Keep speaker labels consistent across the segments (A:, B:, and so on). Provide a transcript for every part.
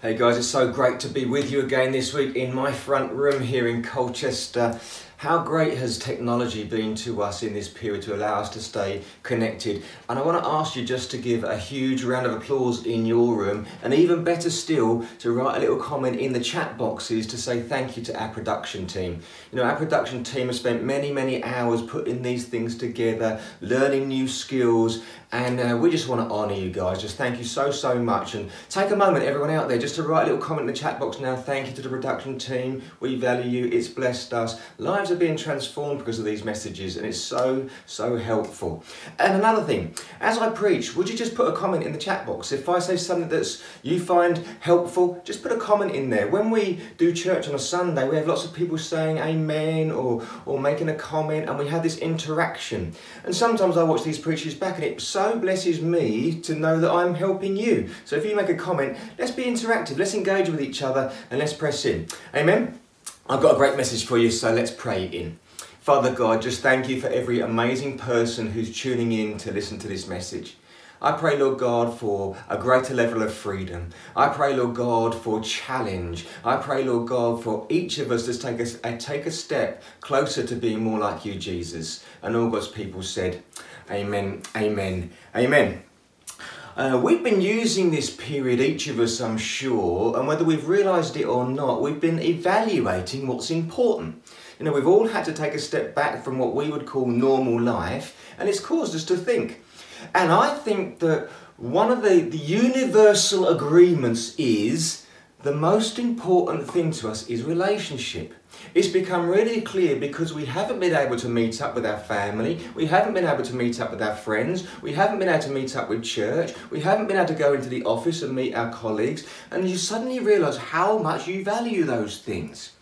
A: Hey guys, it's so great to be with you again this week in my front room here in Colchester. How great has technology been to us in this period to allow us to stay connected? And I want to ask you just to give a huge round of applause in your room, and even better still, to write a little comment in the chat boxes to say thank you to our production team. You know, our production team has spent many, many hours putting these things together, learning new skills, and uh, we just want to honour you guys. Just thank you so, so much. And take a moment, everyone out there, just to write a little comment in the chat box now. Thank you to the production team. We value you. It's blessed us. Lives are being transformed because of these messages, and it's so, so helpful. And another thing, as I preach, would you just put a comment in the chat box? If I say something that's you find helpful, just put a comment in there. When we do church on a Sunday, we have lots of people saying amen or, or making a comment, and we have this interaction. And sometimes I watch these preachers back, and it's so blesses me to know that I'm helping you. So if you make a comment, let's be interactive, let's engage with each other, and let's press in. Amen. I've got a great message for you, so let's pray in. Father God, just thank you for every amazing person who's tuning in to listen to this message. I pray, Lord God, for a greater level of freedom. I pray, Lord God, for challenge. I pray, Lord God, for each of us to take a, take a step closer to being more like you, Jesus. And all God's people said, Amen, amen, amen. Uh, we've been using this period, each of us, I'm sure, and whether we've realised it or not, we've been evaluating what's important. You know, we've all had to take a step back from what we would call normal life, and it's caused us to think. And I think that one of the, the universal agreements is the most important thing to us is relationship. It's become really clear because we haven't been able to meet up with our family, we haven't been able to meet up with our friends, we haven't been able to meet up with church, we haven't been able to go into the office and meet our colleagues, and you suddenly realise how much you value those things.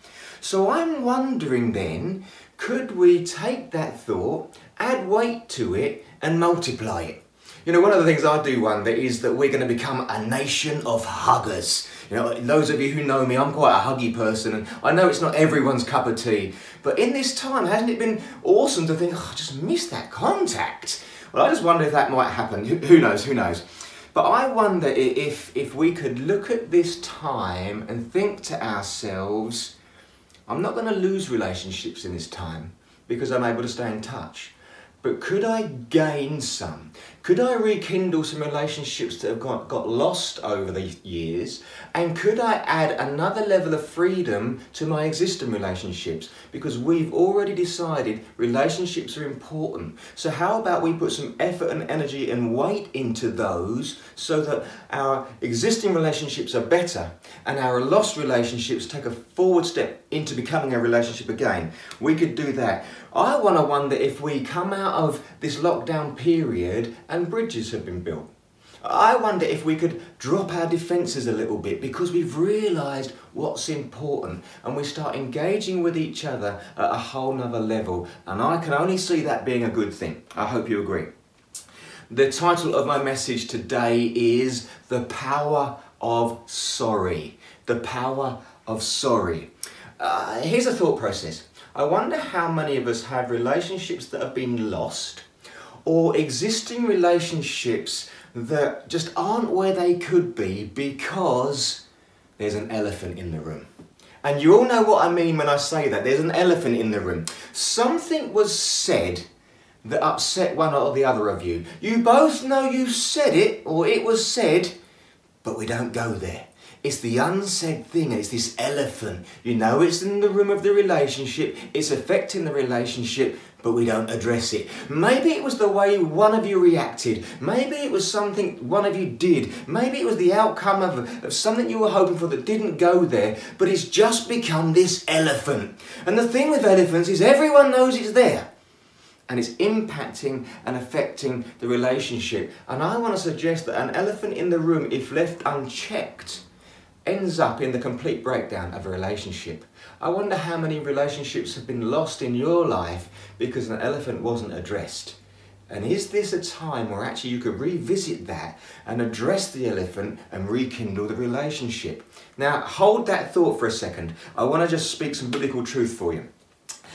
A: So I'm wondering then, could we take that thought, add weight to it, and multiply it? You know, one of the things I do wonder is that we're going to become a nation of huggers. You know, those of you who know me, I'm quite a huggy person, and I know it's not everyone's cup of tea. But in this time, hasn't it been awesome to think, oh, I just missed that contact? Well, I just wonder if that might happen. Who knows? Who knows? But I wonder if, if we could look at this time and think to ourselves, I'm not going to lose relationships in this time because I'm able to stay in touch. But could I gain some? Could I rekindle some relationships that have got, got lost over the years? And could I add another level of freedom to my existing relationships? Because we've already decided relationships are important. So, how about we put some effort and energy and weight into those so that our existing relationships are better and our lost relationships take a forward step into becoming a relationship again? We could do that. I want to wonder if we come out of this lockdown period and bridges have been built. I wonder if we could drop our defences a little bit because we've realised what's important and we start engaging with each other at a whole nother level. And I can only see that being a good thing. I hope you agree. The title of my message today is The Power of Sorry. The Power of Sorry. Uh, here's a thought process. I wonder how many of us have relationships that have been lost or existing relationships that just aren't where they could be because there's an elephant in the room. And you all know what I mean when I say that. There's an elephant in the room. Something was said that upset one or the other of you. You both know you said it or it was said, but we don't go there. It's the unsaid thing, it's this elephant. You know it's in the room of the relationship, it's affecting the relationship, but we don't address it. Maybe it was the way one of you reacted. Maybe it was something one of you did. Maybe it was the outcome of, of something you were hoping for that didn't go there, but it's just become this elephant. And the thing with elephants is everyone knows it's there and it's impacting and affecting the relationship. And I want to suggest that an elephant in the room, if left unchecked, ends up in the complete breakdown of a relationship. I wonder how many relationships have been lost in your life because an elephant wasn't addressed. And is this a time where actually you could revisit that and address the elephant and rekindle the relationship? Now, hold that thought for a second. I want to just speak some biblical truth for you.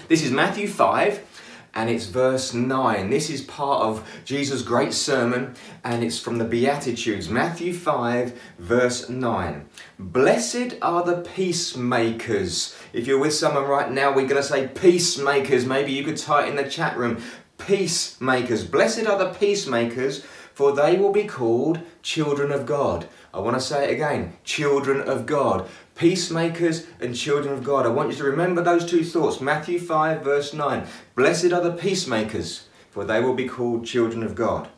A: This is Matthew 5, and it's verse 9. This is part of Jesus' great sermon, and it's from the Beatitudes, Matthew 5, verse 9. Blessed are the peacemakers. If you're with someone right now, we're going to say peacemakers. Maybe you could type in the chat room peacemakers. Blessed are the peacemakers, for they will be called children of God. I want to say it again children of God. Peacemakers and children of God. I want you to remember those two thoughts. Matthew 5, verse 9. Blessed are the peacemakers, for they will be called children of God.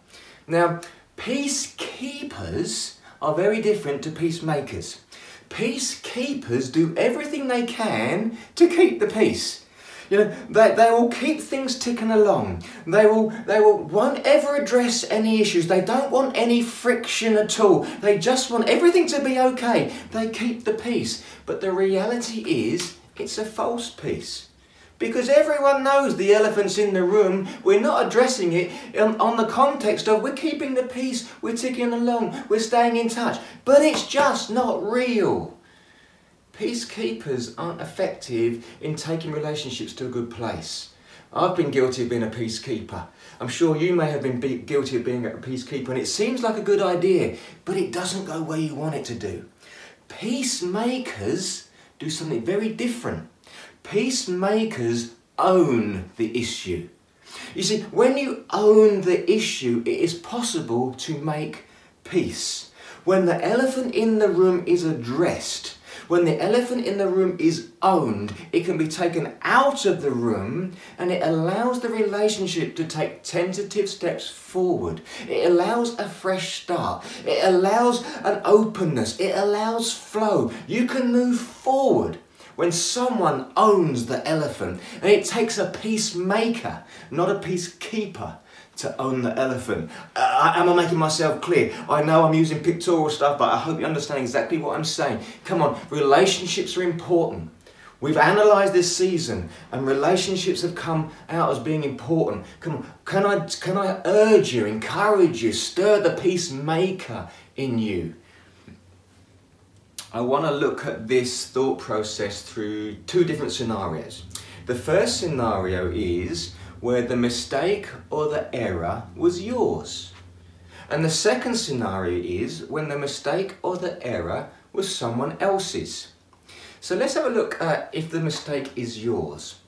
A: Now, peacekeepers are very different to peacemakers. Peacekeepers do everything they can to keep the peace. You know, they, they will keep things ticking along. They will they will won't ever address any issues. They don't want any friction at all. They just want everything to be okay. They keep the peace. But the reality is it's a false peace. Because everyone knows the elephant's in the room. We're not addressing it on, on the context of we're keeping the peace, we're ticking along, we're staying in touch. But it's just not real. Peacekeepers aren't effective in taking relationships to a good place. I've been guilty of being a peacekeeper. I'm sure you may have been be- guilty of being a peacekeeper, and it seems like a good idea, but it doesn't go where you want it to do. Peacemakers do something very different. Peacemakers own the issue. You see, when you own the issue, it is possible to make peace. When the elephant in the room is addressed, when the elephant in the room is owned, it can be taken out of the room and it allows the relationship to take tentative steps forward. It allows a fresh start. It allows an openness. It allows flow. You can move forward when someone owns the elephant and it takes a peacemaker, not a peacekeeper to own the elephant. Uh, am I making myself clear? I know I'm using pictorial stuff, but I hope you understand exactly what I'm saying. Come on, relationships are important. We've analysed this season, and relationships have come out as being important. Come on, can I can I urge you, encourage you, stir the peacemaker in you? I want to look at this thought process through two different scenarios. The first scenario is where the mistake or the error was yours. And the second scenario is when the mistake or the error was someone else's. So let's have a look at if the mistake is yours.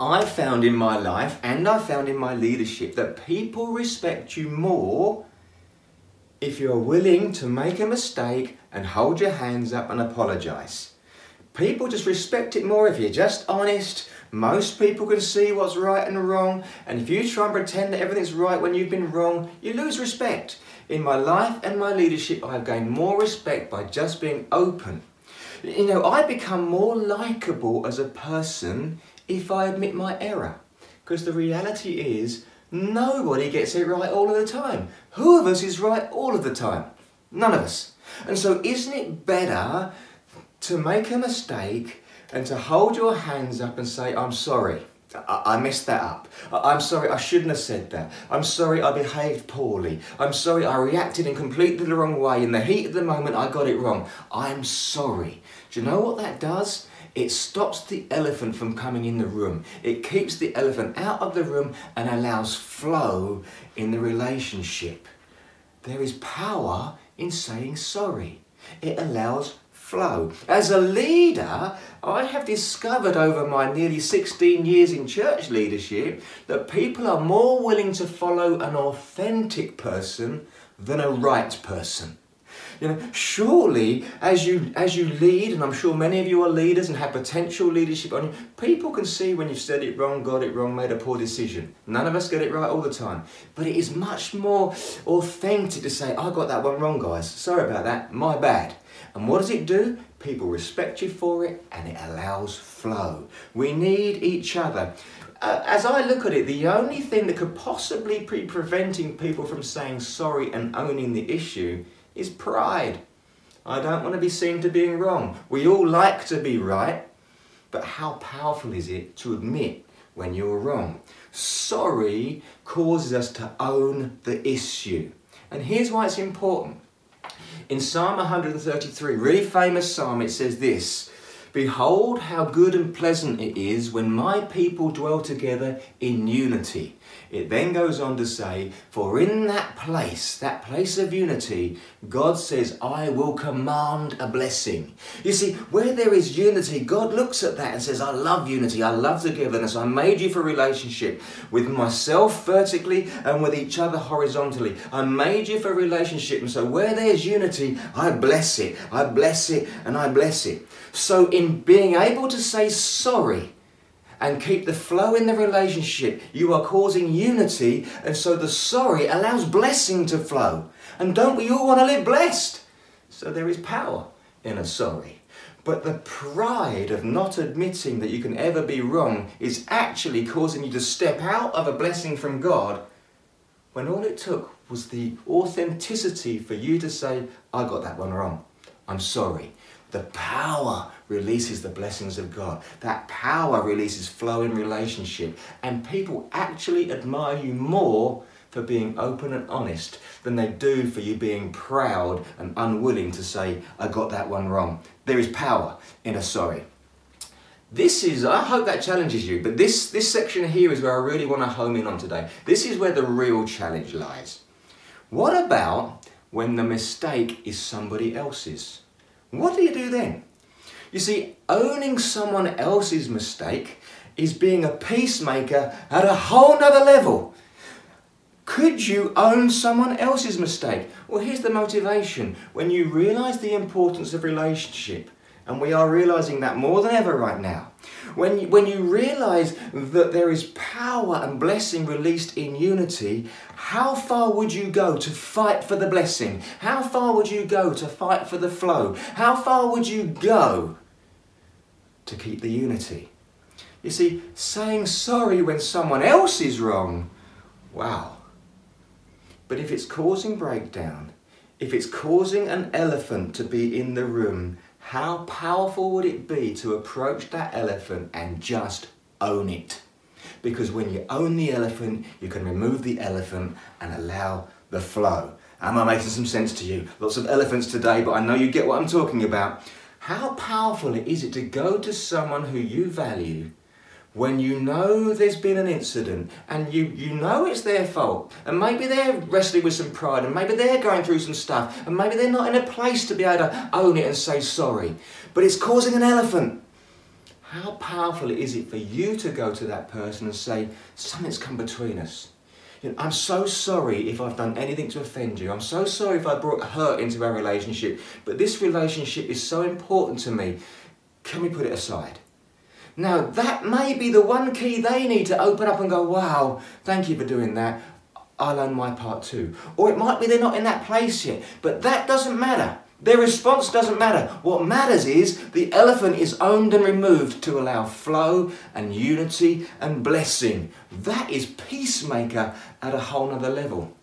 A: I found in my life and I found in my leadership that people respect you more if you're willing to make a mistake and hold your hands up and apologize. People just respect it more if you're just honest, most people can see what's right and wrong, and if you try and pretend that everything's right when you've been wrong, you lose respect. In my life and my leadership, I have gained more respect by just being open. You know, I become more likable as a person if I admit my error. Because the reality is, nobody gets it right all of the time. Who of us is right all of the time? None of us. And so, isn't it better to make a mistake and to hold your hands up and say, I'm sorry. I, messed that up. I'm sorry, I shouldn't have said that. I'm sorry, I behaved poorly. I'm sorry, I reacted in completely the wrong way. In the heat of the moment, I got it wrong. I'm sorry. Do you know what that does? It stops the elephant from coming in the room. It keeps the elephant out of the room and allows flow in the relationship. There is power in saying sorry. It allows flow. As a leader, I have discovered over my nearly 16 years in church leadership that people are more willing to follow an authentic person than a right person. You know, surely as you as you lead, and I'm sure many of you are leaders and have potential leadership on you, people can see when you've said it wrong, got it wrong, made a poor decision. None of us get it right all the time. But it is much more authentic to say, I got that one wrong, guys. Sorry about that, my bad. And what does it do? People respect you for it and it allows flow. We need each other. Uh, as I look at it, the only thing that could possibly be preventing people from saying sorry and owning the issue is pride. I don't want to be seen to being wrong. We all like to be right, but how powerful is it to admit when you're wrong? Sorry causes us to own the issue. And here's why it's important in Psalm 133, really famous psalm, it says this Behold, how good and pleasant it is when my people dwell together in unity. It then goes on to say, For in that place, that place of unity, God says, I will command a blessing. You see, where there is unity, God looks at that and says, I love unity, I love togetherness, I made you for relationship with myself vertically and with each other horizontally. I made you for relationship, and so where there's unity, I bless it, I bless it, and I bless it. So, in being able to say sorry, and keep the flow in the relationship. You are causing unity, and so the sorry allows blessing to flow. And don't we all want to live blessed? So there is power in a sorry. But the pride of not admitting that you can ever be wrong is actually causing you to step out of a blessing from God when all it took was the authenticity for you to say, I got that one wrong. I'm sorry. The power releases the blessings of God. That power releases flow in relationship. And people actually admire you more for being open and honest than they do for you being proud and unwilling to say, I got that one wrong. There is power in a sorry. This is, I hope that challenges you, but this, this section here is where I really want to home in on today. This is where the real challenge lies. What about when the mistake is somebody else's? What do you do then? You see, owning someone else's mistake is being a peacemaker at a whole nother level. Could you own someone else's mistake? Well, here's the motivation. When you realize the importance of relationship, and we are realizing that more than ever right now, when you, when you realize that there is power and blessing released in unity, how far would you go to fight for the blessing? How far would you go to fight for the flow? How far would you go to keep the unity? You see, saying sorry when someone else is wrong, wow. But if it's causing breakdown, if it's causing an elephant to be in the room, how powerful would it be to approach that elephant and just own it? Because when you own the elephant, you can remove the elephant and allow the flow. Am I making some sense to you? Lots of elephants today, but I know you get what I'm talking about. How powerful is it to go to someone who you value when you know there's been an incident and you, you know it's their fault and maybe they're wrestling with some pride and maybe they're going through some stuff and maybe they're not in a place to be able to own it and say sorry but it's causing an elephant how powerful is it for you to go to that person and say something's come between us you know, I'm so sorry if I've done anything to offend you. I'm so sorry if I brought hurt into our relationship. But this relationship is so important to me. Can we put it aside? Now, that may be the one key they need to open up and go, wow, thank you for doing that. I'll own my part too. Or it might be they're not in that place yet, but that doesn't matter. Their response doesn't matter. What matters is the elephant is owned and removed to allow flow and unity and blessing. That is peacemaker at a whole nother level.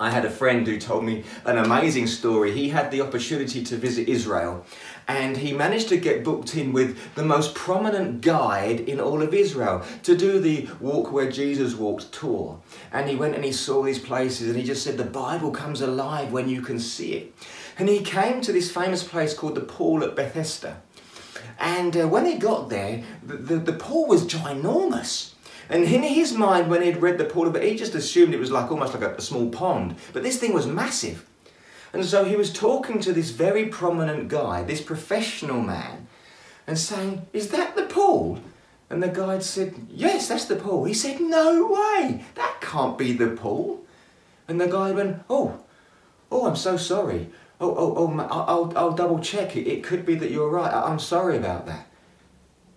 A: I had a friend who told me an amazing story. He had the opportunity to visit Israel and he managed to get booked in with the most prominent guide in all of Israel to do the Walk Where Jesus Walked tour. And he went and he saw these places and he just said, The Bible comes alive when you can see it. And he came to this famous place called the Pool at Bethesda. And uh, when he got there, the, the, the pool was ginormous. And in his mind, when he'd read the pool but he just assumed it was like almost like a, a small pond. But this thing was massive. And so he was talking to this very prominent guy, this professional man, and saying, Is that the pool? And the guide said, Yes, that's the pool. He said, No way, that can't be the pool. And the guy went, Oh, oh, I'm so sorry. Oh, oh, oh, I'll, I'll double check it. It could be that you're right. I'm sorry about that.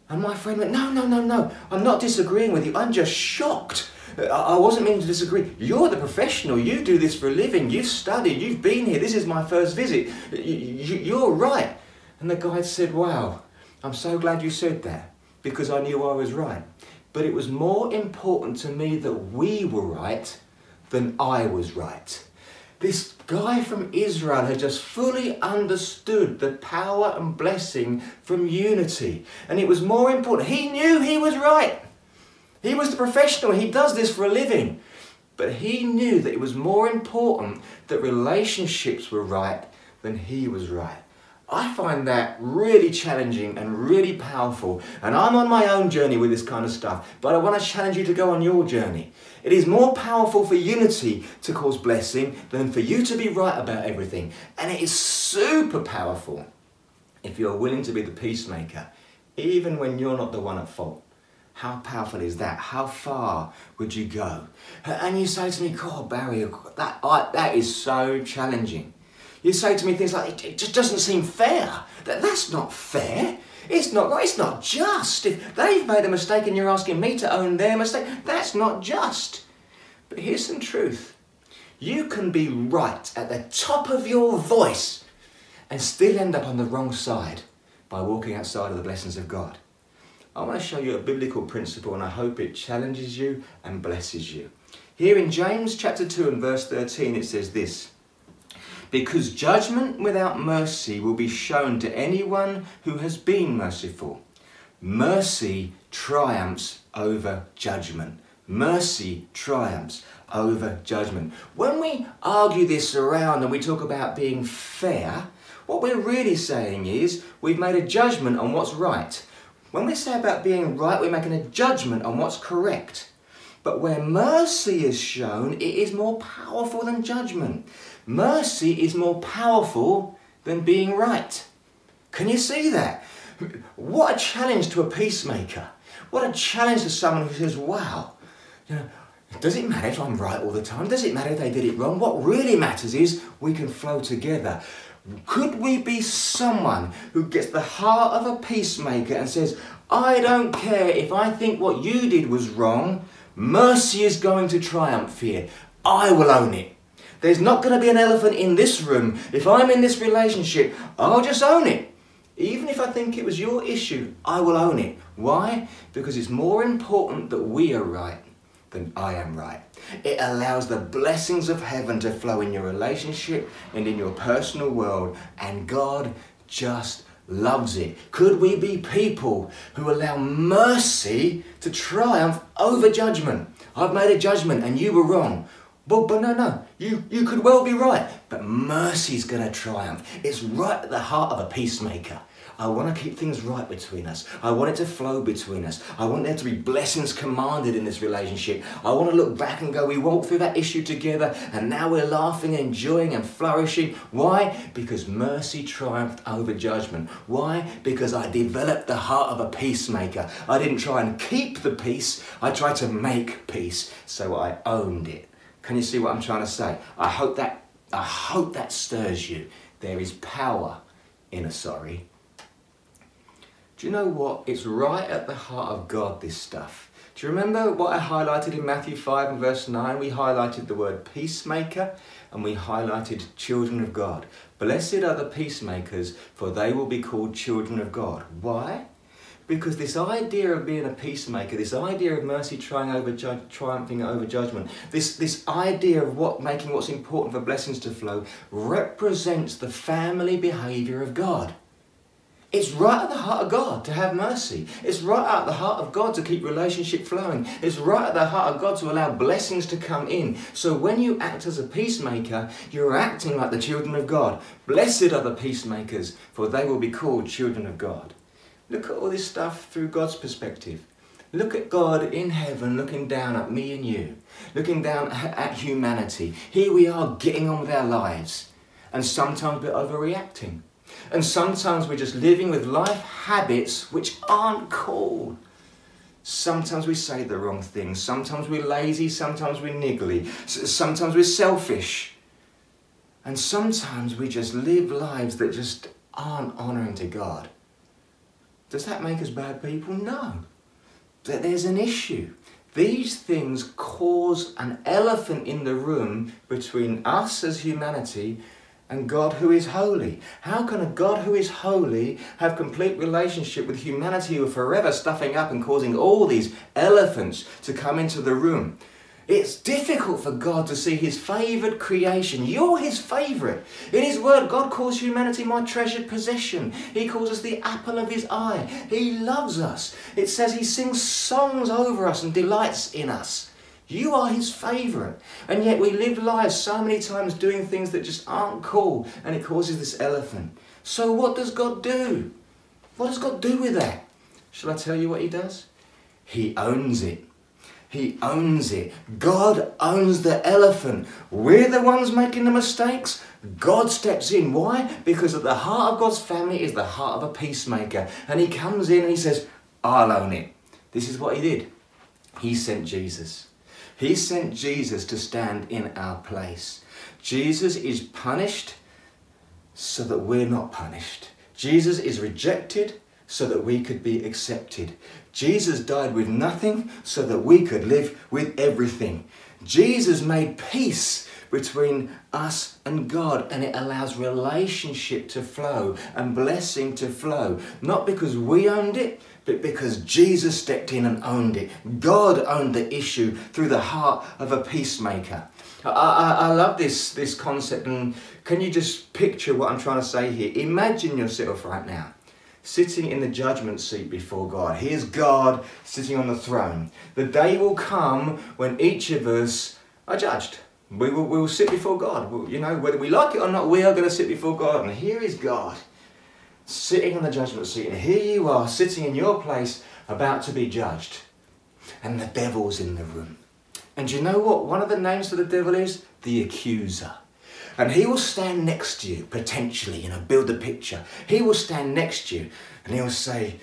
A: And my friend went, No, no, no, no. I'm not disagreeing with you. I'm just shocked I wasn't meaning to disagree. You're the professional. You do this for a living. You've studied. You've been here. This is my first visit. You're right. And the guide said, Wow, I'm so glad you said that because I knew I was right. But it was more important to me that we were right than I was right. This guy from Israel had just fully understood the power and blessing from unity. And it was more important. He knew he was right. He was the professional, he does this for a living. But he knew that it was more important that relationships were right than he was right. I find that really challenging and really powerful. And I'm on my own journey with this kind of stuff, but I want to challenge you to go on your journey. It is more powerful for unity to cause blessing than for you to be right about everything. And it is super powerful if you're willing to be the peacemaker, even when you're not the one at fault. How powerful is that? How far would you go? And you say to me, God, Barry, that, I, that is so challenging. You say to me things like, it, it just doesn't seem fair. That, that's not fair. It's not, it's not just. If they've made a mistake and you're asking me to own their mistake, that's not just. But here's some truth. You can be right at the top of your voice and still end up on the wrong side by walking outside of the blessings of God. I want to show you a biblical principle and I hope it challenges you and blesses you. Here in James chapter 2 and verse 13 it says this Because judgment without mercy will be shown to anyone who has been merciful. Mercy triumphs over judgment. Mercy triumphs over judgment. When we argue this around and we talk about being fair, what we're really saying is we've made a judgment on what's right. When we say about being right, we're making a judgment on what's correct. But where mercy is shown, it is more powerful than judgment. Mercy is more powerful than being right. Can you see that? What a challenge to a peacemaker. What a challenge to someone who says, wow, you know, does it matter if I'm right all the time? Does it matter if they did it wrong? What really matters is we can flow together. Could we be someone who gets the heart of a peacemaker and says, I don't care if I think what you did was wrong, mercy is going to triumph here. I will own it. There's not going to be an elephant in this room. If I'm in this relationship, I'll just own it. Even if I think it was your issue, I will own it. Why? Because it's more important that we are right than I am right. It allows the blessings of heaven to flow in your relationship and in your personal world, and God just loves it. Could we be people who allow mercy to triumph over judgment? I've made a judgment and you were wrong. But, but no, no, you, you could well be right. But mercy's going to triumph. It's right at the heart of a peacemaker. I want to keep things right between us. I want it to flow between us. I want there to be blessings commanded in this relationship. I want to look back and go, we walked through that issue together and now we're laughing, enjoying, and flourishing. Why? Because mercy triumphed over judgment. Why? Because I developed the heart of a peacemaker. I didn't try and keep the peace, I tried to make peace. So I owned it. Can you see what I'm trying to say? I hope that I hope that stirs you. There is power in a sorry. Do you know what? It's right at the heart of God, this stuff. Do you remember what I highlighted in Matthew 5 and verse 9? We highlighted the word peacemaker and we highlighted children of God. Blessed are the peacemakers, for they will be called children of God. Why? Because this idea of being a peacemaker, this idea of mercy over ju- triumphing over judgment, this, this idea of what making what's important for blessings to flow represents the family behaviour of God. It's right at the heart of God to have mercy. It's right at the heart of God to keep relationship flowing. It's right at the heart of God to allow blessings to come in. So when you act as a peacemaker, you're acting like the children of God. Blessed are the peacemakers, for they will be called children of God. Look at all this stuff through God's perspective. Look at God in heaven looking down at me and you, looking down at humanity. Here we are getting on with our lives, and sometimes we're overreacting. And sometimes we're just living with life habits which aren't cool. Sometimes we say the wrong thing. Sometimes we're lazy. Sometimes we're niggly. Sometimes we're selfish. And sometimes we just live lives that just aren't honouring to God. Does that make us bad people? No. That There's an issue. These things cause an elephant in the room between us as humanity and God who is holy. How can a God who is holy have complete relationship with humanity who are forever stuffing up and causing all these elephants to come into the room? It's difficult for God to see his favoured creation. You're his favourite. In his word, God calls humanity my treasured possession. He calls us the apple of his eye. He loves us. It says he sings songs over us and delights in us. You are his favourite. And yet we live lives so many times doing things that just aren't cool and it causes this elephant. So what does God do? What does God do with that? Shall I tell you what He does? He owns it. He owns it. God owns the elephant. We're the ones making the mistakes. God steps in. Why? Because at the heart of God's family is the heart of a peacemaker. And He comes in and He says, I'll own it. This is what He did. He sent Jesus. He sent Jesus to stand in our place. Jesus is punished so that we're not punished. Jesus is rejected so that we could be accepted. Jesus died with nothing so that we could live with everything. Jesus made peace between us and God, and it allows relationship to flow and blessing to flow. Not because we owned it, but because Jesus stepped in and owned it. God owned the issue through the heart of a peacemaker. I, I, I love this, this concept, and can you just picture what I'm trying to say here? Imagine yourself right now sitting in the judgment seat before God. Here's God sitting on the throne. The day will come when each of us are judged. We will, we will sit before God. You know, whether we like it or not, we are going to sit before God. And here is God sitting on the judgment seat. And here you are sitting in your place about to be judged. And the devil's in the room. And you know what? One of the names for the devil is the accuser. And he will stand next to you, potentially, you know, build a picture. He will stand next to you and he'll say,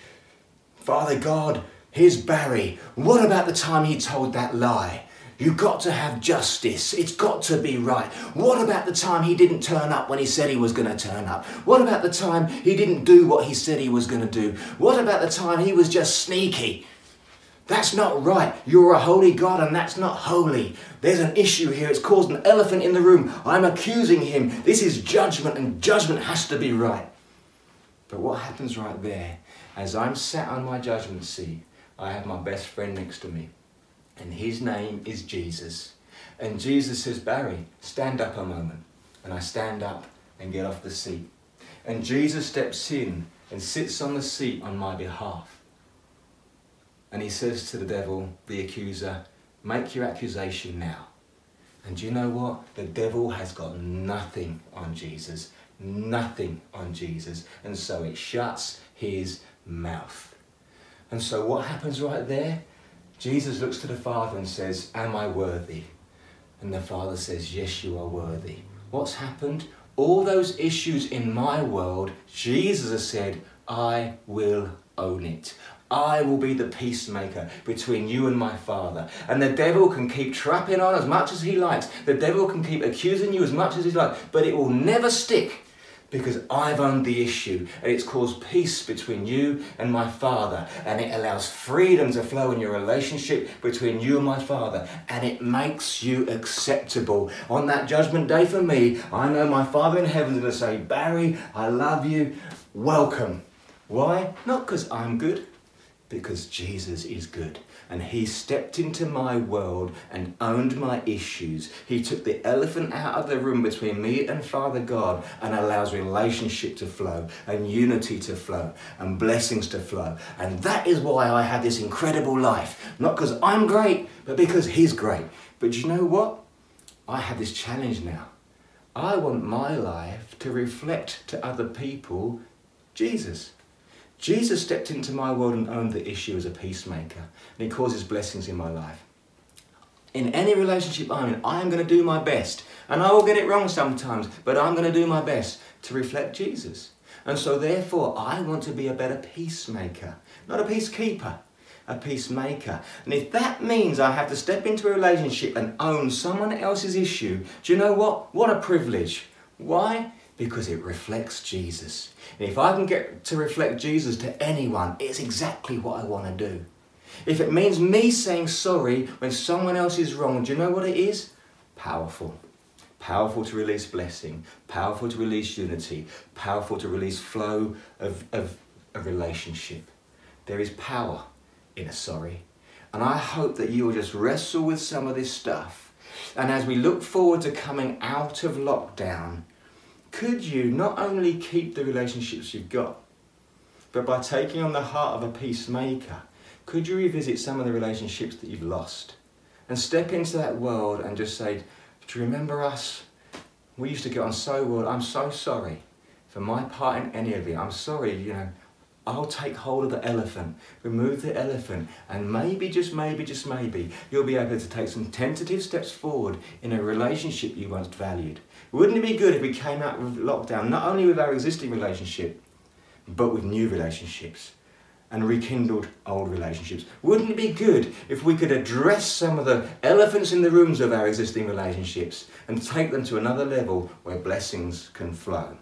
A: Father God, here's Barry. What about the time he told that lie? You've got to have justice. It's got to be right. What about the time he didn't turn up when he said he was going to turn up? What about the time he didn't do what he said he was going to do? What about the time he was just sneaky? That's not right. You're a holy God and that's not holy. There's an issue here. It's caused an elephant in the room. I'm accusing him. This is judgment and judgment has to be right. But what happens right there, as I'm sat on my judgment seat, I have my best friend next to me. And his name is Jesus. And Jesus says, Barry, stand up a moment. And I stand up and get off the seat. And Jesus steps in and sits on the seat on my behalf. And he says to the devil, the accuser, make your accusation now. And you know what? The devil has got nothing on Jesus. Nothing on Jesus. And so it shuts his mouth. And so what happens right there? Jesus looks to the Father and says, Am I worthy? And the Father says, Yes, you are worthy. What's happened? All those issues in my world, Jesus has said, I will own it. I will be the peacemaker between you and my Father. And the devil can keep trapping on as much as he likes. The devil can keep accusing you as much as he likes, but it will never stick because I've owned the issue and it's caused peace between you and my Father and it allows freedom to flow in your relationship between you and my Father and it makes you acceptable. On that judgment day for me, I know my Father in heaven is going to say, Barry, I love you, welcome. Why? Not because I'm good, because Jesus is good. And he stepped into my world and owned my issues. He took the elephant out of the room between me and Father God and allows relationship to flow and unity to flow and blessings to flow. And that is why I have this incredible life. Not because I'm great, but because he's great. But you know what? I have this challenge now. I want my life to reflect to other people Jesus. Jesus stepped into my world and owned the issue as a peacemaker, and he causes blessings in my life. In any relationship I'm in, I am going to do my best, and I will get it wrong sometimes, but I'm going to do my best to reflect Jesus. And so, therefore, I want to be a better peacemaker, not a peacekeeper, a peacemaker. And if that means I have to step into a relationship and own someone else's issue, do you know what? What a privilege. Why? Because it reflects Jesus. And if I can get to reflect Jesus to anyone, it's exactly what I want to do. If it means me saying sorry when someone else is wrong, do you know what it is? Powerful. Powerful to release blessing, powerful to release unity, powerful to release flow of, of a relationship. There is power in a sorry. And I hope that you will just wrestle with some of this stuff. And as we look forward to coming out of lockdown, could you not only keep the relationships you've got, but by taking on the heart of a peacemaker, could you revisit some of the relationships that you've lost and step into that world and just say, Do you remember us? We used to get on so well. I'm so sorry For my part in any of it, I'm sorry, you know, I'll take hold of the elephant, remove the elephant, and maybe, just maybe, just maybe, you'll be able to take some tentative steps forward in a relationship you once valued. Wouldn't it be good if we came out of lockdown, not only with our existing relationship, but with new relationships and rekindled old relationships? Wouldn't it be good if we could address some of the elephants in the rooms of our existing relationships and take them to another level where blessings can flow?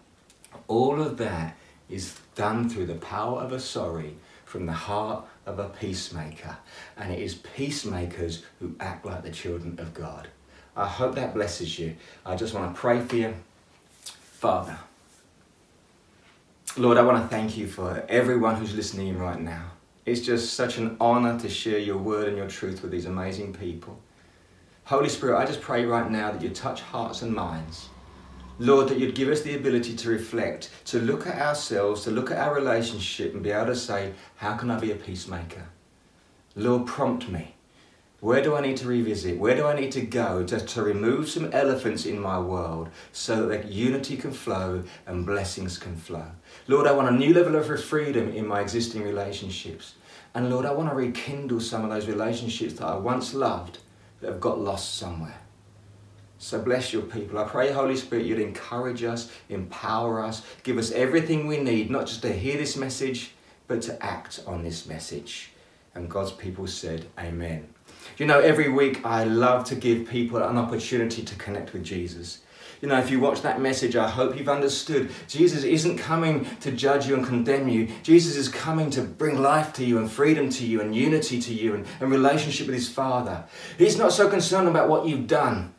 A: All of that is done through the power of a sorry from the heart of a peacemaker. And it is peacemakers who act like the children of God. I hope that blesses you. I just want to pray for you. Father, Lord, I want to thank you for everyone who's listening right now. It's just such an honor to share your word and your truth with these amazing people. Holy Spirit, I just pray right now that you touch hearts and minds. Lord, that you'd give us the ability to reflect, to look at ourselves, to look at our relationship and be able to say, How can I be a peacemaker? Lord, prompt me. Where do I need to revisit? Where do I need to go to, to remove some elephants in my world so that unity can flow and blessings can flow? Lord, I want a new level of freedom in my existing relationships. And Lord, I want to rekindle some of those relationships that I once loved that have got lost somewhere. So bless your people. I pray, Holy Spirit, you'd encourage us, empower us, give us everything we need, not just to hear this message, but to act on this message. And God's people said, Amen. You know, every week I love to give people an opportunity to connect with Jesus. You know, if you watch that message, I hope you've understood Jesus isn't coming to judge you and condemn you. Jesus is coming to bring life to you and freedom to you and unity to you and, and relationship with his Father. He's not so concerned about what you've done.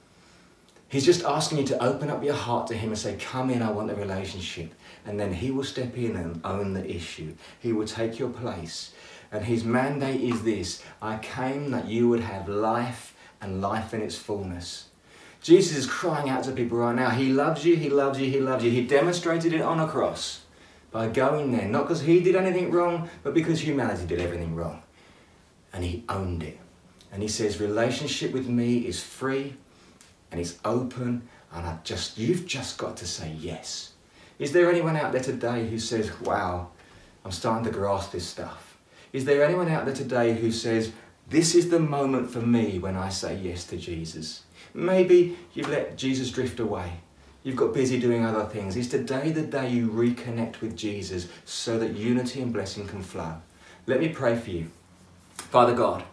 A: He's just asking you to open up your heart to Him and say, Come in, I want a relationship. And then He will step in and own the issue. He will take your place. And His mandate is this I came that you would have life and life in its fullness. Jesus is crying out to people right now. He loves you, He loves you, He loves you. He demonstrated it on a cross by going there, not because He did anything wrong, but because humanity did everything wrong. And He owned it. And He says, Relationship with me is free and it's open and I just you've just got to say yes. Is there anyone out there today who says, "Wow, I'm starting to grasp this stuff"? Is there anyone out there today who says, "This is the moment for me when I say yes to Jesus"? Maybe you've let Jesus drift away. You've got busy doing other things. Is today the day you reconnect with Jesus so that unity and blessing can flow? Let me pray for you. Father God,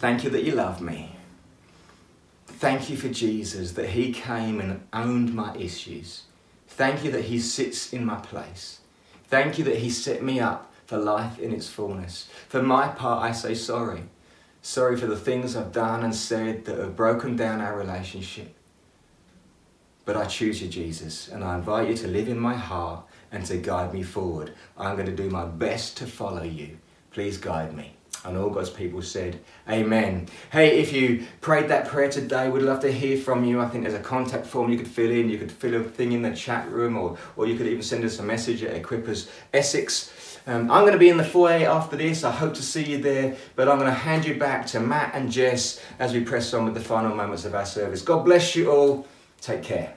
A: thank you that you love me. Thank you for Jesus, that He came and owned my issues. Thank you that He sits in my place. Thank you that He set me up for life in its fullness. For my part, I say sorry. Sorry for the things I've done and said that have broken down our relationship. But I choose you, Jesus, and I invite you to live in my heart and to guide me forward. I'm going to do my best to follow you. Please guide me. And all God's people said, Amen. Hey, if you prayed that prayer today, we'd love to hear from you. I think there's a contact form you could fill in. You could fill a thing in the chat room, or, or you could even send us a message at Equippers Essex. Um, I'm going to be in the foyer after this. I hope to see you there. But I'm going to hand you back to Matt and Jess as we press on with the final moments of our service. God bless you all. Take care.